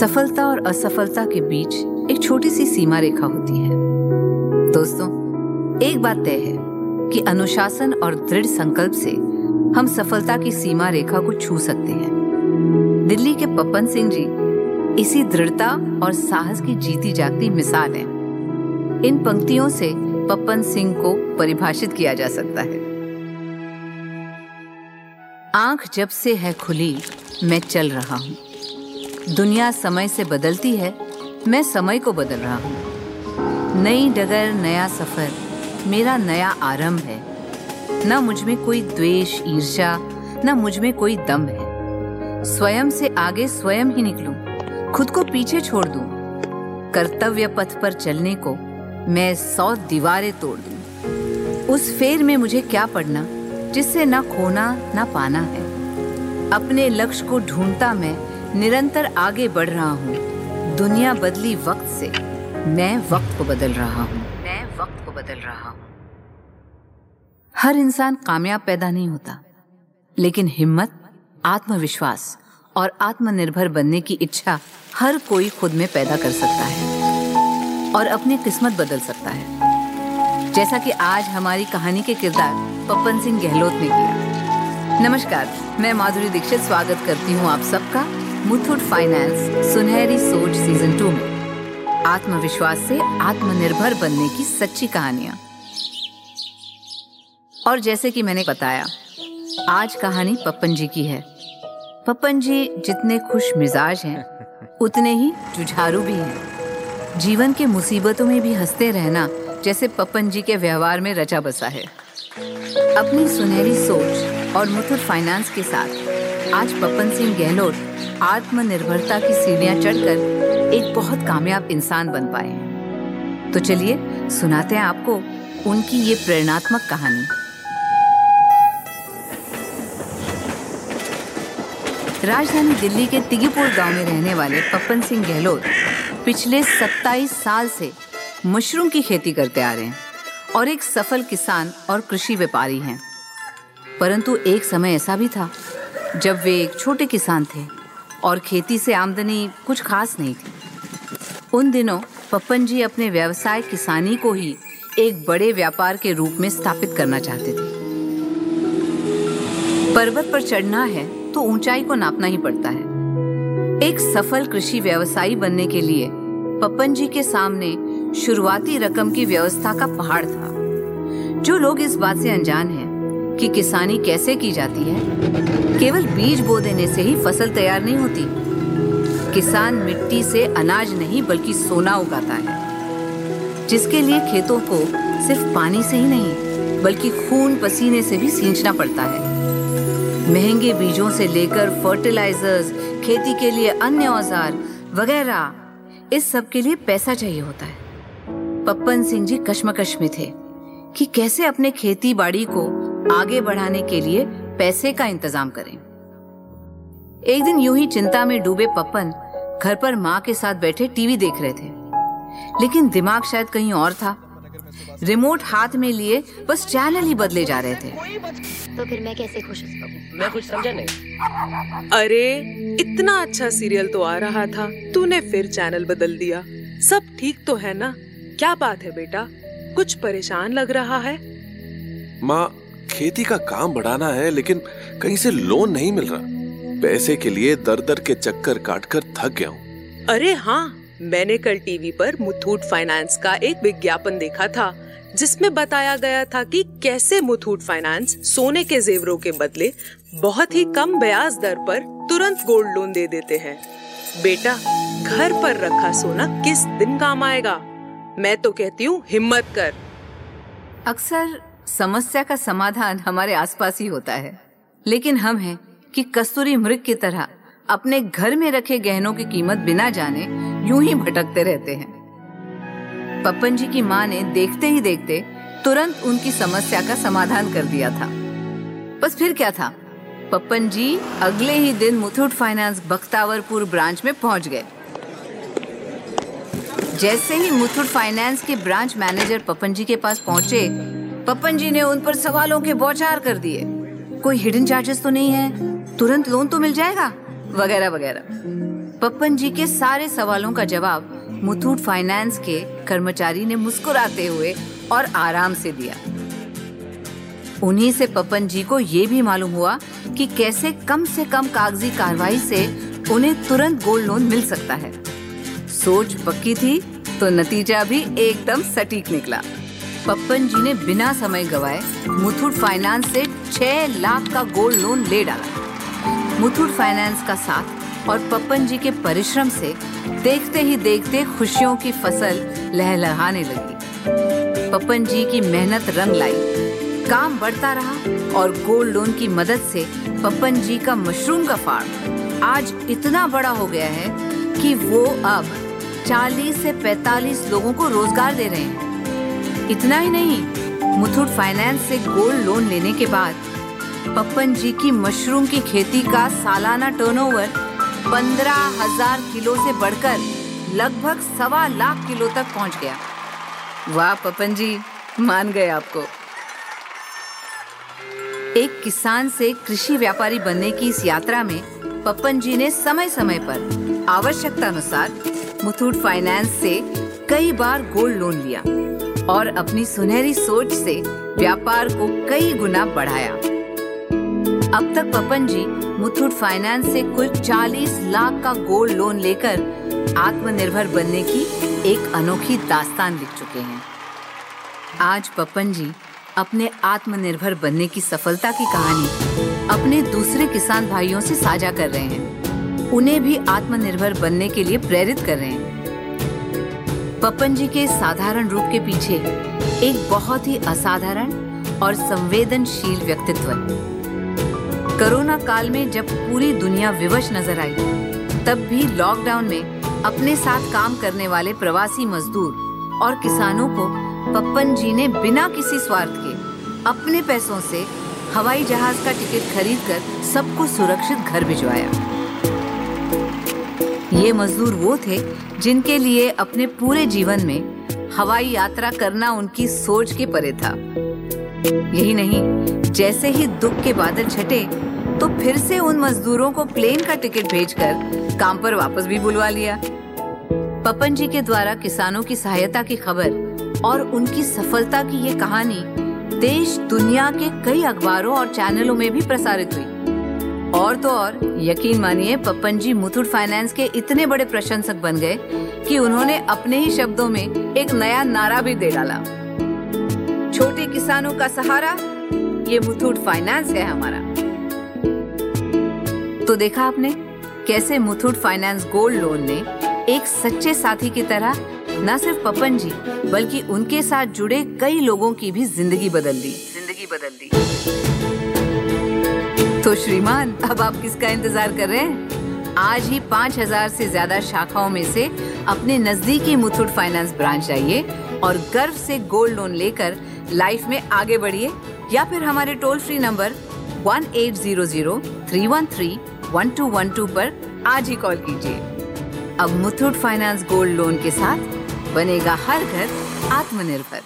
सफलता और असफलता के बीच एक छोटी सी सीमा रेखा होती है। दोस्तों, एक बात तय है कि अनुशासन और दृढ़ संकल्प से हम सफलता की सीमा रेखा को छू सकते हैं। दिल्ली के पप्पन सिंह जी इसी दृढ़ता और साहस की जीती जागती मिसाल है। इन पंक्तियों से पप्पन सिंह को परिभाषित किया जा सकता है। आँख जब से है खुली, मैं चल रहा हूँ। दुनिया समय से बदलती है मैं समय को बदल रहा हूँ। नई डगर नया सफ़र मेरा नया आरंभ है। न मुझमें कोई द्वेष ईर्ष्या न मुझमें कोई दम है। स्वयं से आगे स्वयं ही निकलूं, खुद को पीछे छोड़ दूँ, कर्तव्य पथ पर चलने को मैं सौ दीवारें तोड़ दूँ। उस फेर में मुझे क्या पढ़ना जिससे न खोना न पाना है। अपने लक्ष्य को ढूंढता मैं निरंतर आगे बढ़ रहा हूँ। दुनिया बदली वक्त से मैं वक्त को बदल रहा हूँ। मैं वक्त को बदल रहा हूँ। हर इंसान कामयाब पैदा नहीं होता, लेकिन हिम्मत, आत्मविश्वास और आत्मनिर्भर बनने की इच्छा हर कोई खुद में पैदा कर सकता है और अपनी किस्मत बदल सकता है। जैसा कि आज हमारी कहानी के किरदार पपन सिंह गहलोत ने किया। नमस्कार, मैं माधुरी दीक्षित, स्वागत करती हूँ आप सबका। मुथुट फाइनेंस, सुनहरी सोच सीज़न टू में। आत्मविश्वास से आत्मनिर्भर बनने की सच्ची कहानियाँ। और जैसे कि मैंने बताया, आज कहानी पप्पन जी की है। पप्पन जी जितने खुश मिजाज हैं, उतने ही जुझारू भी हैं। जीवन के मुसीबतों में भी हँसते रहना जैसे पपन जी के व्यवहार में रचा बसा है। अपनी सुनहरी सोच और मुथुट फाइनेंस के साथ आज पपन सिंह गहलोत आत्मनिर्भरता की सीढ़ियाँ चढ़कर एक बहुत कामयाब इंसान बन पाए हैं। तो चलिए सुनाते हैं आपको उनकी ये प्रेरणात्मक कहानी। राजधानी दिल्ली के तिगीपुर गाँव में रहने वाले पपन सिंह गहलोत पिछले 27 साल से मशरूम की खेती करते आ रहे हैं और एक सफल किसान और कृषि व्यापारी हैं। परंतु एक समय ऐसा भी था जब वे एक छोटे किसान थे और खेती से आमदनी कुछ खास नहीं थी। उन दिनों पप्पन जी अपने व्यवसाय किसानी को ही एक बड़े व्यापार के रूप में स्थापित करना चाहते थे। पर्वत पर चढ़ना है तो ऊंचाई को नापना ही पड़ता है। एक सफल कृषि व्यवसायी बनने के लिए पप्पन जी के सामने शुरुआती रकम की व्यवस्था का पहाड़ था। जो लोग इस बात से अनजान हैं कि किसानी कैसे की जाती है केवल बीज बो देने से ही फ़सल तैयार नहीं होती। किसान मिट्टी से अनाज नहीं, बल्कि सोना उगाता है। जिसके लिए खेतों को सिर्फ़ पानी से ही नहीं, बल्कि खून पसीने से भी सींचना पड़ता है। महँगे बीजों से लेकर फर्टिलाइजर्स खेती के लिए अन्य औज़ार वगैरह, इस सब के लिए पैसा चाहिए होता है। पप्पन सिंह जी कश्मकश में थे कि कैसे अपने खेती बाड़ी को आगे बढ़ाने के लिए पैसे का इंतज़ाम करें। एक दिन यूँ ही चिंता में डूबे पप्पन घर पर माँ के साथ बैठे टीवी देख रहे थे। लेकिन दिमाग शायद कहीं और था। रिमोट हाथ में लिए बस चैनल ही बदले जा रहे थे। तो फिर मैं कैसे खुश मैं कुछ समझा नहीं। अरे इतना अच्छा सीरियल तो आ रहा था। तूने फिर चैनल बदल दिया। सब ठीक तो है ना? क्या बात है बेटा? कुछ परेशान लग रहा है? माँ खेती का काम बढ़ाना है लेकिन कहीं से लोन नहीं मिल रहा। पैसे के लिए दर दर के चक्कर काट कर थक गया हूँ। अरे हाँ मैंने कल टीवी पर मुथूट फाइनेंस का एक विज्ञापन देखा था जिसमें बताया गया था कि कैसे मुथूट फाइनेंस सोने के जेवरों के बदले बहुत ही कम ब्याज दर पर तुरंत गोल्ड लोन दे देते हैं। बेटा घर पर रखा सोना किस दिन काम आएगा? मैं तो कहती हूँ हिम्मत कर। अक्सर समस्या का समाधान हमारे आसपास ही होता है। लेकिन हम हैं कि कस्तूरी मृग की तरह अपने घर में रखे गहनों की कीमत बिना जाने यूँ ही भटकते रहते हैं। पप्पन जी की माँ ने देखते ही देखते तुरंत उनकी समस्या का समाधान कर दिया था। बस फिर क्या था? पप्पन जी अगले ही दिन मुथूट फाइनेंस बख्तावरपुर ब्रांच में पहुँच गए। जैसे ही मुथुट फाइनेंस के ब्रांच मैनेजर पपन जी के पास पहुँचे पपन जी ने उन पर सवालों के बौछार कर दिए। कोई हिडन चार्जेस तो नहीं है? तुरंत लोन तो मिल जाएगा? वगैरह वगैरह। पप्पन जी के सारे सवालों का जवाब मुथूट फाइनेंस के कर्मचारी ने मुस्कुराते हुए और आराम से दिया। उन्हीं से पपन जी को ये भी मालूम हुआ कि कैसे कम से कम कागज़ी कार्रवाई से उन्हें तुरंत गोल्ड लोन मिल सकता है। सोच पक्की थी तो नतीजा भी एकदम सटीक निकला। पप्पन जी ने बिना समय गवाए मुथूट फाइनेंस से छह लाख का गोल्ड लोन ले डाला। मुथूट फाइनेंस का साथ और पप्पन जी के परिश्रम से देखते ही देखते खुशियों की फ़सल लहलहाने लगी। पप्पन जी की मेहनत रंग लाई। काम बढ़ता रहा और गोल्ड लोन की मदद से पप्पन जी का मशरूम का फार्म आज इतना बड़ा हो गया है कि वो अब 40 से 45 लोगों को रोज़गार दे रहे हैं। इतना ही नहीं, मुथूट फाइनेंस से गोल्ड लोन लेने के बाद, पप्पन जी की मशरूम की खेती का सालाना टर्नओवर पंद्रह हज़ार किलो से बढ़कर लगभग सवा लाख किलो तक पहुँच गया। वाह पप्पन जी, मान गए आपको। एक किसान से कृषि व्यापारी बनने की इस यात्रा में पप्पन जी ने समय समय पर आवश्यकता अनुसार मुथूट फाइनेंस से कई बार गोल्ड लोन लिया। और अपनी सुनहरी सोच से व्यापार को कई गुना बढ़ाया। अब तक पपन जी मुथूट फाइनेंस से कुल 40 लाख का गोल्ड लोन लेकर आत्मनिर्भर बनने की एक अनोखी दास्तान लिख चुके हैं। आज पपन जी अपने आत्मनिर्भर बनने की सफलता की कहानी अपने दूसरे किसान भाइयों से साझा कर रहे हैं। उन्हें भी आत्मनिर्भर बनने के लिए प्रेरित कर रहे हैं। पपन जी के साधारण रूप के पीछे एक बहुत ही असाधारण और संवेदनशील व्यक्तित्व है। कोरोना काल में जब पूरी दुनिया विवश नज़र आई, तब भी लॉकडाउन में अपने साथ काम करने वाले प्रवासी मजदूर और किसानों को पप्पन जी ने बिना किसी स्वार्थ के अपने पैसों से हवाई जहाज़ का टिकट खरीद कर सबको सुरक्षित घर भिजवाया। ये मजदूर वो थे जिनके लिए अपने पूरे जीवन में हवाई यात्रा करना उनकी सोच के परे था। यही नहीं, जैसे ही दुख के बादल छटे तो फिर से उन मजदूरों को प्लेन का टिकट भेजकर काम पर वापस भी बुलवा लिया। पपन जी के द्वारा किसानों की सहायता की खबर और उनकी सफलता की ये कहानी देश, दुनिया के कई अखबारों और चैनलों में भी प्रसारित हुई। और तो और, यकीन मानिए पप्पन जी मुथुट फाइनेंस के इतने बड़े प्रशंसक बन गए कि उन्होंने अपने ही शब्दों में एक नया नारा भी दे डाला। छोटे किसानों का सहारा, ये मुथूट फाइनेंस है हमारा। तो देखा आपने कैसे मुथूट फाइनेंस गोल्ड लोन ने एक सच्चे साथी की तरह न सिर्फ़ पपन जी बल्कि उनके साथ जुड़े कई लोगों की भी ज़िंदगी बदल दी। ज़िंदगी बदल दी। तो श्रीमान, अब आप किसका इंतज़ार कर रहे हैं? आज ही पाँच हज़ार से ज़्यादा शाखाओं में से अपने नजदीकी मुथुट फाइनेंस ब्रांच जाइए और गर्व से गोल्ड लोन लेकर लाइफ में आगे बढ़िए, या फिर हमारे toll free number one eight zero zero three one three one two one two पर आज ही कॉल कीजिए। अब मुथूट फाइनेंस गोल्ड लोन के साथ बनेगा हर घर आत्मनिर्भर।